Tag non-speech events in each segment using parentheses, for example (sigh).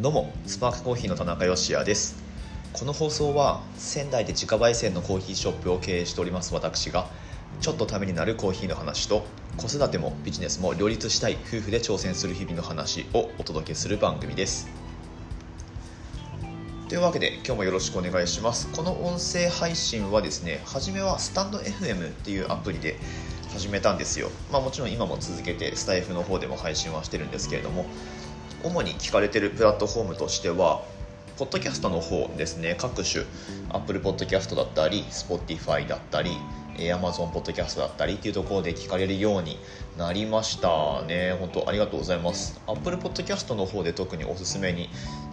どうもスパークコーヒーの田中芳也です。この放送は仙台で自家焙煎のコーヒーショップを経営しております私がちょっとためになるコーヒーの話と子育てもビジネスも両立したい夫婦で挑戦する日々の話をお届けする番組です。というわけで今日もよろしくお願いします。この音声配信はですね初めはスタンド FM っていうアプリで始めたんですよ、まあ、もちろん今も続けてスタイフの方でも配信はしてるんですけれども主に聞かれてるプラットフォームとしてはポッドキャストの方ですね。各種 Apple Podcast だったり Spotify だったり Amazon Podcast だったりっていうところで聞かれるようになりましたね。本当ありがとうございます。Apple Podcast の方で特におすすめに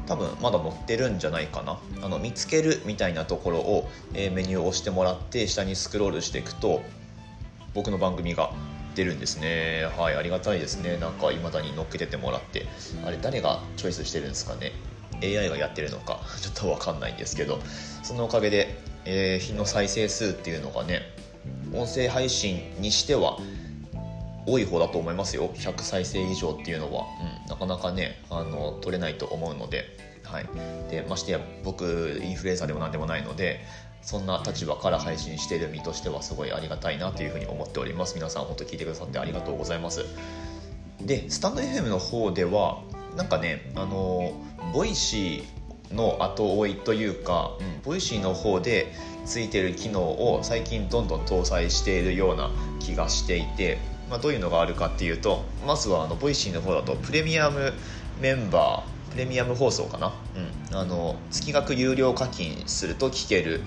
多分まだ載ってるんじゃないかな。あの見つけるみたいなところを、えメニューを押してもらって下にスクロールしていくと僕の番組がてるんですね。はいありがたいですね。なんか未だに乗っけててもらって。あれ誰がチョイスしてるんですかね。AI がやってるのか。(laughs) ちょっと分かんないんですけど。そのおかげで、えー、日の再生数っていうのがね音声配信にしては多い方だと思いますよ。100再生以上っていうのは、うん、なかなかねあの取れないと思うので,、はい、でましてや僕インフルエンサーでも何でもないのでそんな立場から配信している身としてはすごいありがたいなというふうに思っております。皆さん本当聞いてくださってありがとうございます。でスタンド FM の方ではなんかねあのボイシーの後追いというか、うん、ボイシーの方でついてる機能を最近どんどん搭載しているような気がしていて、まあ、どういうのがあるかっていうとまずはあのボイシーの方だとプレミアムメンバープレミアム放送かな、うん、あの月額有料課金すると聞ける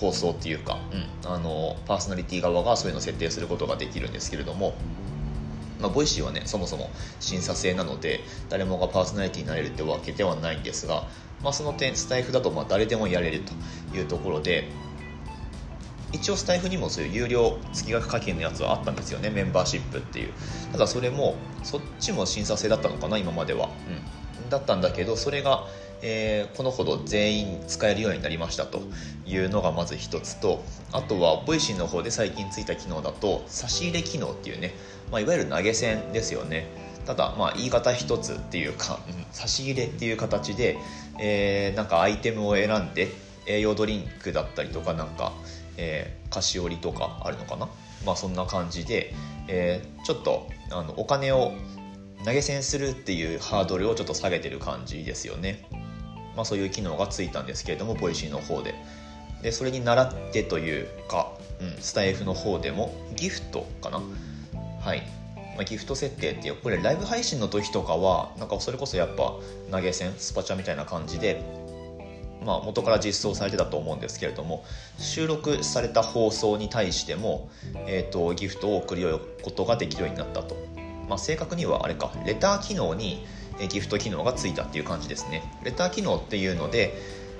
放送っていうか、うん、あのパーソナリティ側がそういうのを設定することができるんですけれども、まあ、ボイシーはねそもそも審査制なので誰もがパーソナリティになれるってわけではないんですが、まあ、その点スタイフだとま誰でもやれるというところで一応スタイフにもそういう有料月額課金のやつはあったんですよねメンバーシップっていう。ただそれもそっちも審査制だったのかな今までは、うん、だったんだけどそれがえー、このほど全員使えるようになりましたと。いうのがまず一つとあとはボイシーの方で最近ついた機能だと差し入れ機能っていうね、まあ、いわゆる投げ銭ですよね。ただまあ言い方一つっていうか、うん、差し入れっていう形で、えー、なんかアイテムを選んで栄養ドリンクだったりとかなんか、えー、菓子折りとかあるのかな？まあそんな感じで、えー、ちょっとあのお金を投げ銭するっていうハードルをちょっと下げてる感じですよね。まあ、そういう機能がついたんですけれどもボイシーの方で。でそれに倣ってというか、うん、スタイフの方でもギフトかな？はい、ま、ギフト設定ってこれライブ配信の時とかはなんかそれこそやっぱ投げ銭スパチャみたいな感じでまあ、元から実装されてたと思うんですけれども収録された放送に対しても、えーと、ギフトを送ることができるようになったと、まあ、正確にはあれかレター機能にギフト機能がついたっていう感じですね。レター機能っていうので、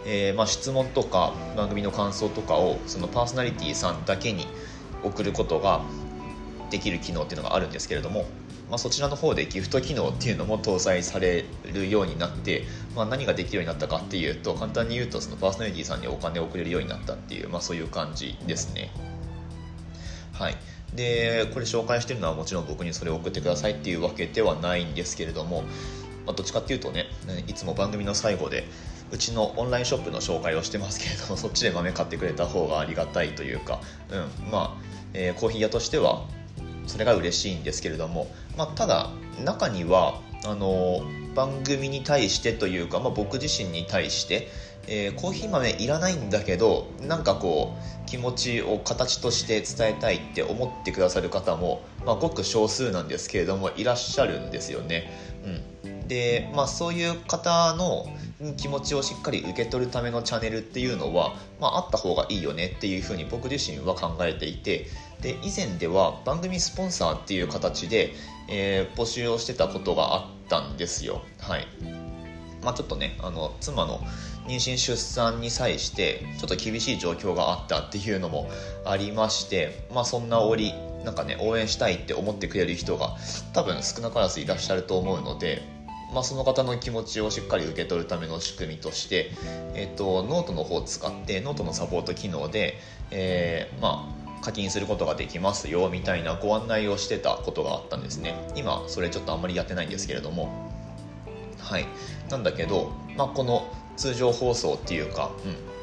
えー、まあ、質問とか番組の感想とかをそのパーソナリティさんだけに送ることができる機能っていうのがあるんですけれども、まあ、そちらの方でギフト機能っていうのも搭載されるようになって、まあ、何ができるようになったかっていうと簡単に言うとそのパーソナリティさんにお金を送れるようになったっていう、まあ、そういう感じですね。はい。でこれ紹介してるのはもちろん僕にそれを送ってくださいっていうわけではないんですけれどもまあ、どっちかっていうとねいつも番組の最後でうちのオンラインショップの紹介をしてますけれども (laughs) そっちで豆買ってくれた方がありがたいというか、うん。まあえー、コーヒー屋としてはそれが嬉しいんですけれども、まあ、ただ中にはあの番組に対してというか、まあ、僕自身に対して、えー、コーヒー豆いらないんだけどなんかこう気持ちを形として伝えたいって思ってくださる方も、まあ、ごく少数なんですけれどもいらっしゃるんですよね。うんで、まあ、そういう方の気持ちをしっかり受け取るためのチャンネルっていうのは、まあ、あった方がいいよねっていうふうに僕自身は考えていてで以前では番組スポンサーっていう形で、えー、募集をしてたことがあってたんですよ。はいまあ、ちょっとねあの妻の妊娠出産に際してちょっと厳しい状況があったっていうのもありまして、まあ、そんな折なんかね応援したいって思ってくれる人が多分少なからずいらっしゃると思うのでまあ、その方の気持ちをしっかり受け取るための仕組みとして、えっと、ノートの方を使ってノートのサポート機能で、えー、まあ、課金することができますよみたいなご案内をしてたことがあったんですね。今それちょっとあんまりやってないんですけれども。はい。なんだけど、まあ、この通常放送っていうか、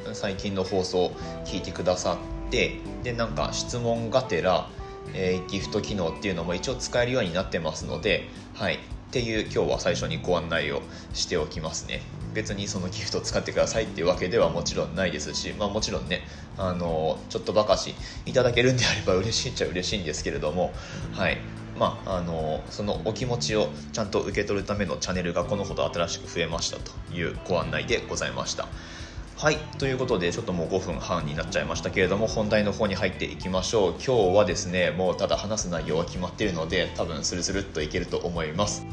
うん、最近の放送聞いてくださってでなんか質問がてら、えー、ギフト機能っていうのも一応使えるようになってますので、はい、っていう今日は最初にご案内をしておきますね。別にそのギフトを使ってくださいっていうわけではもちろんないですし、まあ、もちろんねあのちょっとばかしいただけるんであれば嬉しいっちゃ嬉しいんですけれどもはい。まあ、あのそのお気持ちをちゃんと受け取るためのチャンネルがこのほど新しく増えましたというご案内でございました。はい。ということでちょっともう5分半になっちゃいましたけれども本題の方に入っていきましょう。今日はですねもうただ話す内容は決まっているので多分スルスルっといけると思います。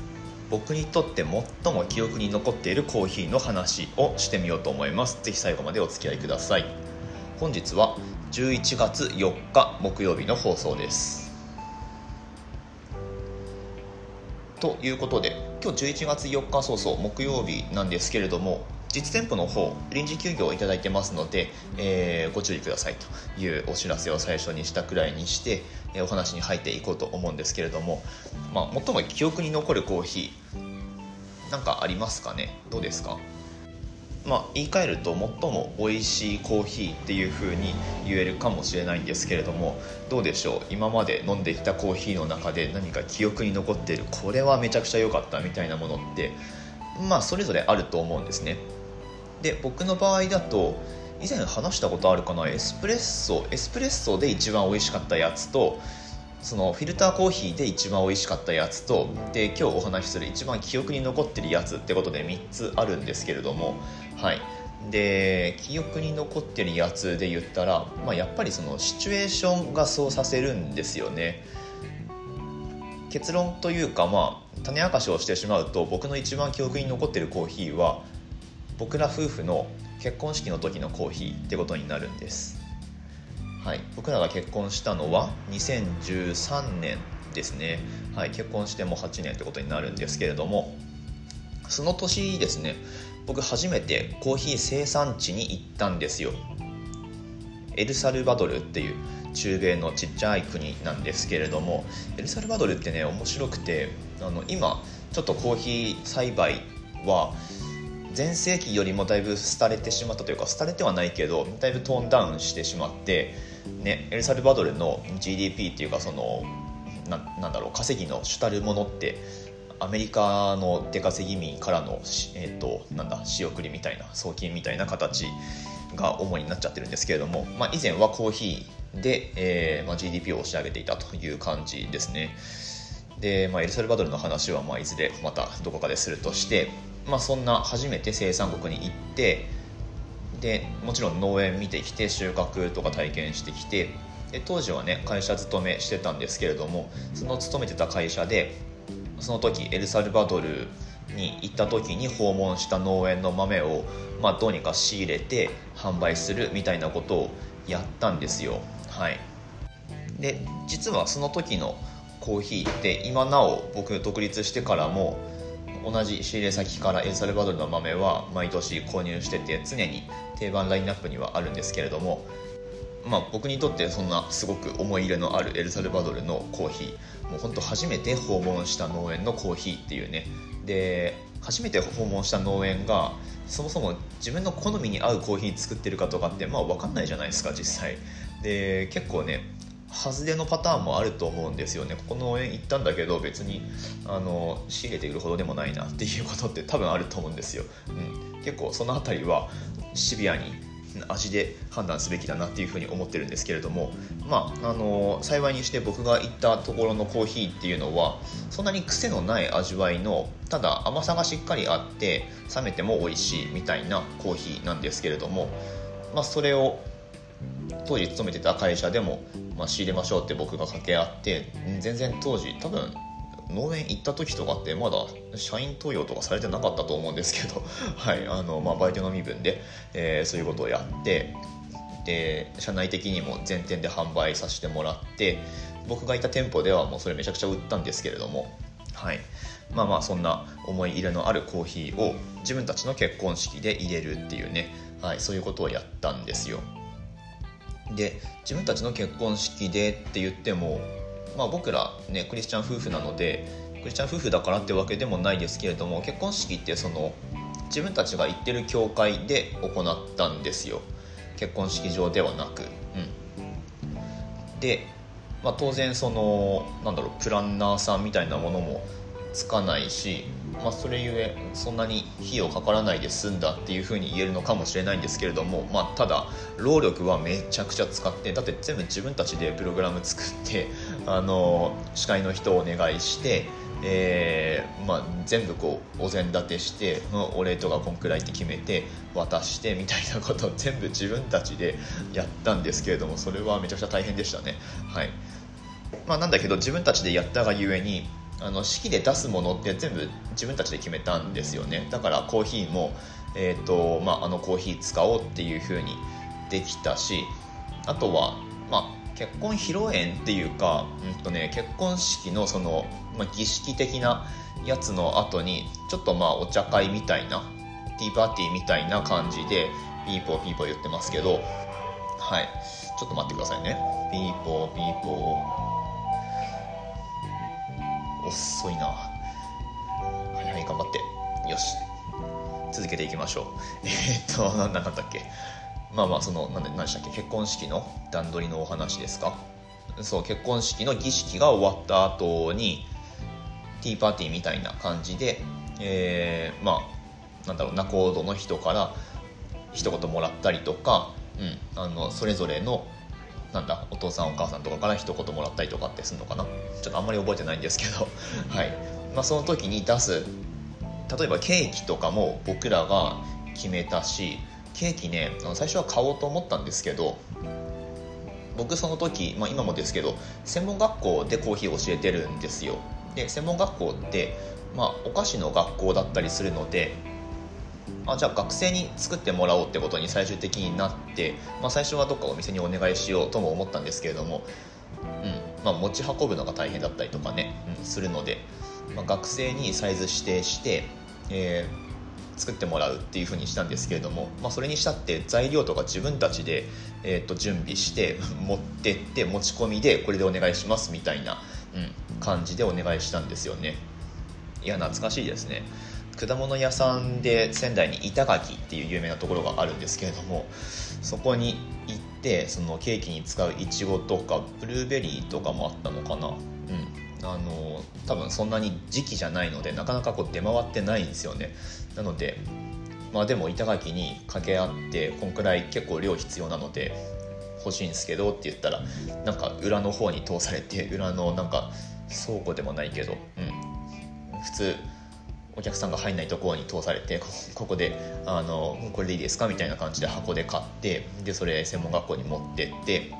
僕にとって最も記憶に残っているコーヒーの話をしてみようと思います。是非最後までお付き合いください。本日は11月4日木曜日の放送です。ということで今日11月4日早々木曜日なんですけれども実店舗の方臨時休業をいただいてますので、えー、ご注意くださいというお知らせを最初にしたくらいにして、えー、お話に入っていこうと思うんですけれども、まあ、最も記憶に残るコーヒーなんかありますかね？どうですか？まあ、言い換えると最も美味しいコーヒーっていう風に言えるかもしれないんですけれどもどうでしょう？今まで飲んできたコーヒーの中で何か記憶に残っているこれはめちゃくちゃ良かったみたいなものってまあそれぞれあると思うんですね。で僕の場合だと以前話したことあるかなエスプレッソエスプレッソで一番美味しかったやつとそのフィルターコーヒーで一番美味しかったやつとで今日お話しする一番記憶に残ってるやつってことで3つあるんですけれどもはい。で記憶に残ってるやつで言ったら、まあ、やっぱりそのシチュエーションがそうさせるんですよね。結論というかまあ種明かしをしてしまうと僕の一番記憶に残ってるコーヒーは僕ら夫婦の結婚式の時のコーヒーってことになるんです、はい、僕らが結婚したのは2013年ですね、はい、結婚しても8年ってことになるんですけれどもその年ですね僕初めてコーヒー生産地に行ったんですよ。エルサルバドルっていう中米のちっちゃい国なんですけれどもエルサルバドルってね面白くてあの今ちょっとコーヒー栽培は全盛期よりもだいぶ廃れてしまったというか廃れてはないけどだいぶトーンダウンしてしまって、ね、エルサルバドルの GDP っていうかそのななんだろう稼ぎの主たるものってアメリカの出稼ぎ民からの、えーと、なんだ仕送りみたいな送金みたいな形が主になっちゃってるんですけれども、まあ、以前はコーヒーで、えーまあ、GDP を押し上げていたという感じですね。で、まあ、エルサルバドルの話はまあいずれまたどこかでするとしてまあ、そんな初めて生産国に行ってでもちろん農園見てきて収穫とか体験してきてで当時はね会社勤めしてたんですけれどもその勤めてた会社でその時エルサルバドルに行った時に訪問した農園の豆を、まあ、どうにか仕入れて販売するみたいなことをやったんですよ。はい。で実はその時のコーヒーって今なお僕独立してからも同じ仕入れ先からエルサルバドルの豆は毎年購入してて常に定番ラインナップにはあるんですけれどもまあ、僕にとってそんなすごく思い入れのあるエルサルバドルのコーヒーもう本当初めて訪問した農園のコーヒーっていうね。で初めて訪問した農園がそもそも自分の好みに合うコーヒー作ってるかとかってまあ分かんないじゃないですか実際。で結構ね外れのパターンもあると思うんですよね。ここの園行ったんだけど別にあの仕入れてくるほどでもないなっていうことって多分あると思うんですよ、うん、結構その辺りはシビアに味で判断すべきだなっていうふうに思ってるんですけれども。まああの幸いにして僕が行ったところのコーヒーっていうのはそんなに癖のない味わいのただ甘さがしっかりあって冷めても美味しいみたいなコーヒーなんですけれども。まあそれを当時勤めてた会社でも、まあ、仕入れましょうって僕が掛け合って全然当時多分農園行った時とかってまだ社員登用とかされてなかったと思うんですけど、(laughs) はいあのまあ、バイトの身分で、えー、そういうことをやってで社内的にも全店で販売させてもらって僕がいた店舗ではもうそれめちゃくちゃ売ったんですけれども、はい、まあまあそんな思い入れのあるコーヒーを自分たちの結婚式で入れるっていうね、はい、そういうことをやったんですよ。で自分たちの結婚式でって言ってもまあ、僕らねクリスチャン夫婦なのでクリスチャン夫婦だからってわけでもないですけれども結婚式ってその自分たちが行ってる教会で行ったんですよ。結婚式場ではなく、うん、で、まあ、当然そのなんだろうプランナーさんみたいなものもつかないし、まあ、それゆえそんなに費用かからないで済んだっていうふうに言えるのかもしれないんですけれども、まあ、ただ労力はめちゃくちゃ使ってだって全部自分たちでプログラム作ってあの司会の人をお願いしてえーまあ、全部こうお膳立てしてお礼とかこんくらいって決めて渡してみたいなことを全部自分たちでやったんですけれどもそれはめちゃくちゃ大変でしたね。はいまあ、なんだけど自分たちでやったがゆえにあの式で出すものって全部自分たちで決めたんですよね。だからコーヒーも、えーとまあ、あのコーヒー使おうっていうふうにできたしあとは、まあ、結婚披露宴っていうか、うんとね、結婚式のその、まあ、儀式的なやつの後にちょっとまあお茶会みたいなティーパーティーみたいな感じでピーポーピーポー言ってますけどはい。ちょっと待ってくださいね。ピーポーピーポー。遅いな。はいはい頑張って。よし。続けていきましょう。(laughs) えー、っと何だったっけ。まあまあその何何でしたっけ。結婚式の段取りのお話ですか。そう結婚式の儀式が終わった後にティーパーティーみたいな感じで、えー、まあなんだろう仲人の人から一言もらったりとか、うん、あのそれぞれのなんだお父さんお母さんとかから一言もらったりとかってするのかな？ちょっとあんまり覚えてないんですけど、はい。まあ、その時に出す例えばケーキとかも僕らが決めたしケーキね最初は買おうと思ったんですけど僕その時、まあ、今もですけど専門学校でコーヒーを教えてるんですよ。で専門学校って、まあ、お菓子の学校だったりするのであじゃあ学生に作ってもらおうってことに最終的になって、まあ、最初はどっかお店にお願いしようとも思ったんですけれども、うんまあ、持ち運ぶのが大変だったりとかね、うん、するので、まあ、学生にサイズ指定して、えー作ってもらうっていうふうにしたんですけれども、まあ、それにしたって材料とか自分たちで、えー、と準備して (laughs) 持ってって持ち込みでこれでお願いしますみたいな、うん、感じでお願いしたんですよね。いや懐かしいですね。果物屋さんで仙台に板垣っていう有名なところがあるんですけれどもそこに行ってそのケーキに使ういちごとかブルーベリーとかもあったのかな。うん。あの多分そんなに時期じゃないのでなかなかこう出回ってないんですよね。なのでまあでも板垣に掛け合ってこんくらい結構量必要なので欲しいんですけどって言ったらなんか裏の方に通されて裏のなんか倉庫でもないけど、うん、普通お客さんが入んないところに通されてここであの「これでいいですか?」みたいな感じで箱で買ってでそれ専門学校に持ってって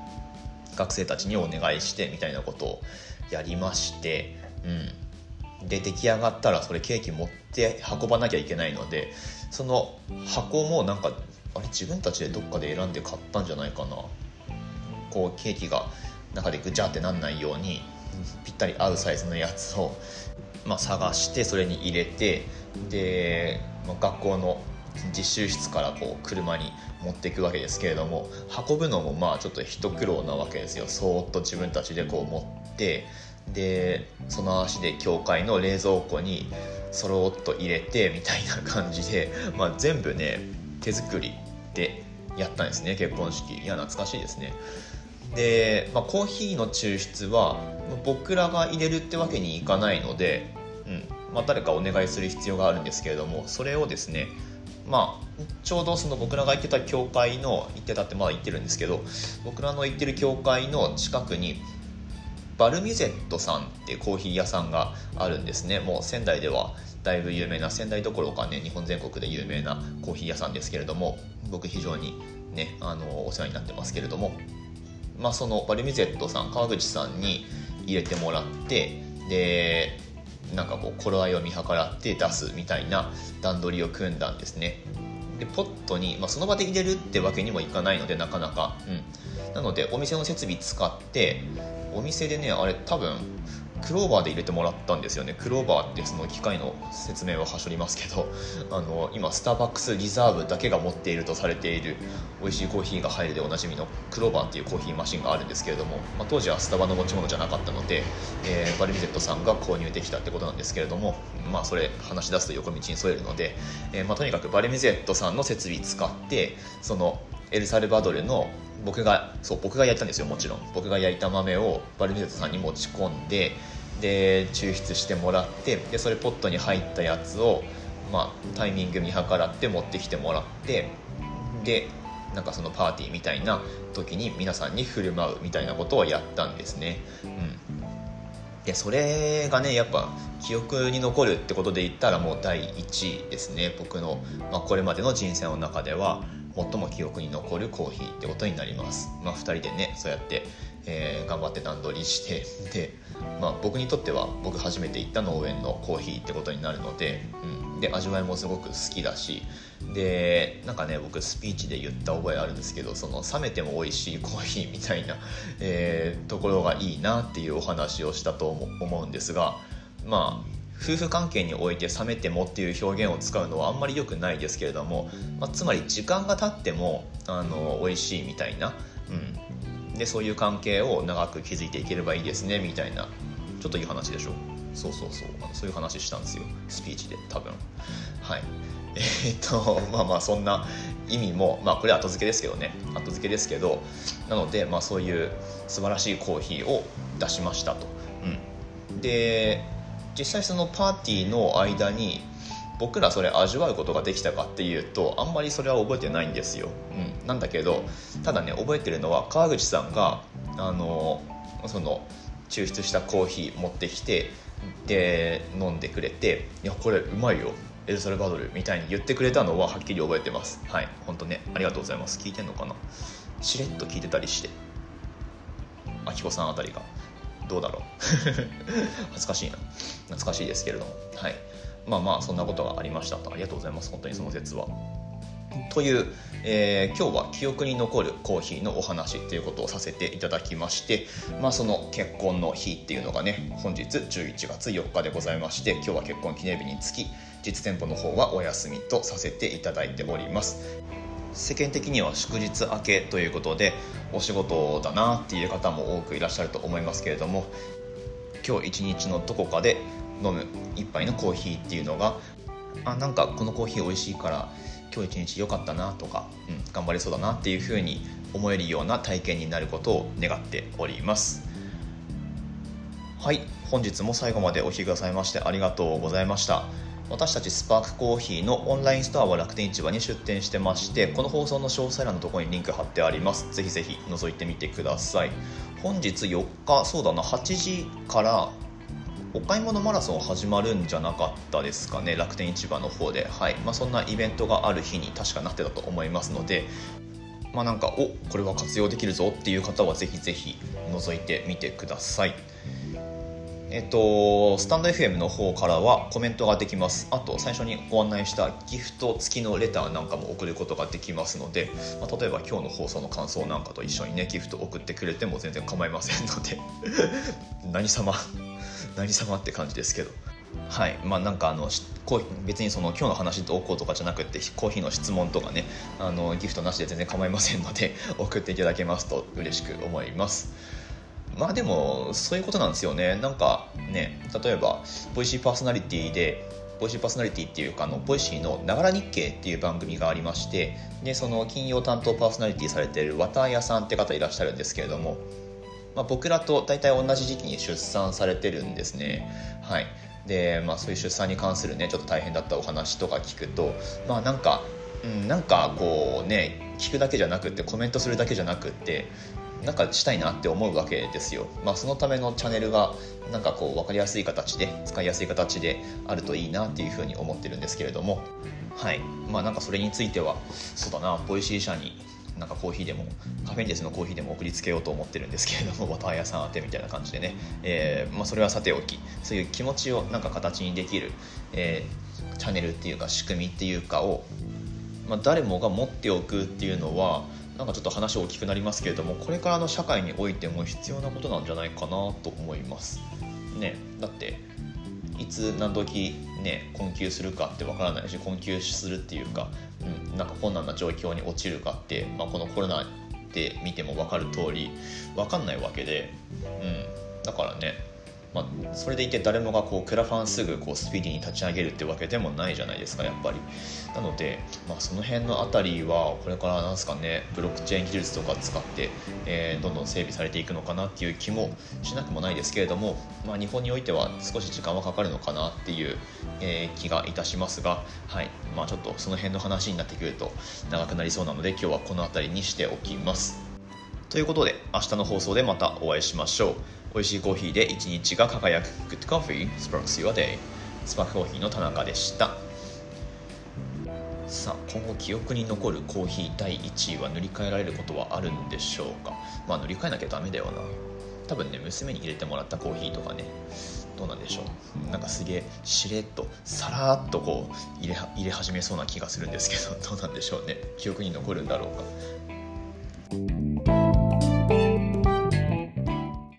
学生たちにお願いしてみたいなことをやりまして、うん、で出来上がったらそれケーキ持って運ばなきゃいけないのでその箱もなんかあれ自分たちでどっかで選んで買ったんじゃないかなこうケーキが中でぐちゃってなんないようにぴったり合うサイズのやつを、まあ、探してそれに入れてで、まあ、学校の実習室からこう車に持っていくわけですけれども運ぶのもまあちょっと一苦労なわけですよ。そーっと自分たちでこう持ってでその足で教会の冷蔵庫にそろっと入れてみたいな感じで、まあ、全部ね手作りでやったんですね結婚式。いや懐かしいですね。で、まあ、コーヒーの抽出は僕らが入れるってわけにいかないので、うんまあ、誰かお願いする必要があるんですけれどもそれをですねまあ、ちょうどその僕らが行ってた教会の行ってたってまだ行ってるんですけど僕らの行ってる教会の近くにバルミゼットさんってコーヒー屋さんがあるんですね。もう仙台ではだいぶ有名な仙台どころかね日本全国で有名なコーヒー屋さんですけれども僕非常にねあのお世話になってますけれども。まあそのバルミゼットさん川口さんに入れてもらってでなんかこう頃合いを見計らって出すみたいな段取りを組んだんですね。でポットに、まあ、その場で入れるってわけにもいかないのでなかなか、うん、なのでお店の設備使ってお店でねあれ多分クローバーで入れてもらったんですよね。クローバーってその機械の説明ははしょりますけど。(laughs) あの今スターバックスリザーブだけが持っているとされている美味しいコーヒーが入るでおなじみのクローバーっていうコーヒーマシンがあるんですけれども、まあ、当時はスタバの持ち物じゃなかったので、えー、バルミゼットさんが購入できたってことなんですけれどもまあそれ話し出すと横道に添えるので、えー、まあ、とにかくバルミゼットさんの設備使ってそのエルサルバドルの僕がそう僕が焼いたんですよもちろん。僕が焼いた豆をバルミゼットさんに持ち込んでで抽出してもらってでそれポットに入ったやつを、まあ、タイミング見計らって持ってきてもらってでなんかそのパーティーみたいな時に皆さんに振る舞うみたいなことをやったんですね。うん。でそれがねやっぱ記憶に残るってことで言ったらもう第1位ですね僕の、まあ、これまでの人生の中では。最も記憶に残るコーヒーってことになります、まあ、2人でねそうやって、えー、頑張って段取りしてで、まあ、僕にとっては僕初めて行った農園のコーヒーってことになるので、うん、で味わいもすごく好きだしでなんかね僕スピーチで言った覚えあるんですけどその冷めても美味しいコーヒーみたいな、えー、ところがいいなっていうお話をしたと思うんですがまあ夫婦関係において冷めてもっていう表現を使うのはあんまり良くないですけれども、まあ、つまり時間が経ってもあの美味しいみたいな、うん、でそういう関係を長く築いていければいいですねみたいなちょっといい話でしょそうそうそう。あのそういう話したんですよ。スピーチで多分。はい。(laughs) えー、っとまあまあそんな意味もまあこれは後付けですけどね。後付けですけどなのでまあそういう素晴らしいコーヒーを出しましたと、うん、で実際そのパーティーの間に僕らそれ味わうことができたかっていうとあんまりそれは覚えてないんですよ、うん、なんだけどただね覚えてるのは川口さんがあのその抽出したコーヒー持ってきてで飲んでくれて「いやこれうまいよ。エルサルバドル」みたいに言ってくれたのははっきり覚えてます。はい。本当ねありがとうございます。聞いてんのかな？しれっと聞いてたりして。あきこさんあたりが。どうだろう。(laughs) 恥ずかしいな。懐かしいですけれども。はい。まあまあそんなことがありました。とありがとうございます。本当にその説は。という、えー、今日は記憶に残るコーヒーのお話っていうことをさせていただきまして、まあ、その結婚の日っていうのがね本日11月4日でございまして今日は結婚記念日につき実店舗の方はお休みとさせていただいております。世間的には祝日明けということでお仕事だなっていう方も多くいらっしゃると思いますけれども今日一日のどこかで飲む一杯のコーヒーっていうのがあなんかこのコーヒー美味しいから今日一日良かったなとか、うん、頑張れそうだなっていうふうに思えるような体験になることを願っております。はい本日も最後までお聴きくださいましてありがとうございました。私たちスパークコーヒーのオンラインストアは楽天市場に出店してましてこの放送の詳細欄のところにリンク貼ってあります。ぜひぜひ覗いてみてください。本日4日そうだな8時からお買い物マラソン始まるんじゃなかったですかね。楽天市場の方で。はい、まあ、そんなイベントがある日に確かなってたと思いますのでまあなんかおこれは活用できるぞっていう方はぜひぜひ覗いてみてください。えっと、スタンド FM の方からはコメントができます。あと、最初にご案内したギフト付きのレターなんかも送ることができますので、まあ、例えば今日の放送の感想なんかと一緒にね、ギフト送ってくれても全然構いませんので (laughs) 何様？(laughs) 何様って感じですけど。はい、まあなんかあの別にその今日の話どうこうとかじゃなくてコーヒーの質問とかねあのギフトなしで全然構いませんので (laughs) 送っていただけますと嬉しく思います。まあでもそういうことなんですよね。なんかね例えばボイシーパーソナリティでボイシーパーソナリティっていうかあのボイシーの「ながら日経」っていう番組がありましてでその金曜担当パーソナリティされてる綿谷さんって方いらっしゃるんですけれども、まあ、僕らと大体同じ時期に出産されてるんですね。はい。で、まあ、そういう出産に関するねちょっと大変だったお話とか聞くとまあなんかうん、なんかこうね聞くだけじゃなくてコメントするだけじゃなくってなんかしたいなって思うわけですよ。まあ、そのためのチャンネルがなんかこう分かりやすい形で使いやすい形であるといいなっていうふうに思ってるんですけれども。はい。まあなんかそれについてはそうだな。ボイシー社になんかコーヒーでもカフェインレスのコーヒーでも送りつけようと思ってるんですけれどもバターヤさん宛てみたいな感じでね、えー、まあ、それはさておき。そういう気持ちをなんか形にできる、えー、チャンネルっていうか仕組みっていうかを、まあ、誰もが持っておくっていうのはなんかちょっと話大きくなりますけれどもこれからの社会においても必要なことなんじゃないかなと思います。ねだっていつ何時ね困窮するかってわからないし困窮するっていうか、うん、なんか困難な状況に陥るかって、まあ、このコロナで見ても分かる通り分かんないわけで、うん、だからねまあ、それでいて誰もがこうクラファンすぐこうスピーディーに立ち上げるってわけでもないじゃないですかやっぱりなので、まあ、その辺の辺りはこれからなんすかねブロックチェーン技術とか使って、えー、どんどん整備されていくのかなっていう気もしなくもないですけれども、まあ、日本においては少し時間はかかるのかなっていう、えー、気がいたしますが、はいまあ、ちょっとその辺の話になってくると長くなりそうなので今日はこの辺りにしておきます。ということで明日の放送でまたお会いしましょう。美味しいコーヒーで一日が輝く。Good Coffee Sparks Your Day スパークコーヒーの田中でした。さあ今後記憶に残るコーヒー第1位は塗り替えられることはあるんでしょうか？まあ塗り替えなきゃダメだよな。多分ね娘に入れてもらったコーヒーとかねどうなんでしょう。なんかすげえしれっとさらっとこう入れ入れ始めそうな気がするんですけどどうなんでしょうね。記憶に残るんだろうか。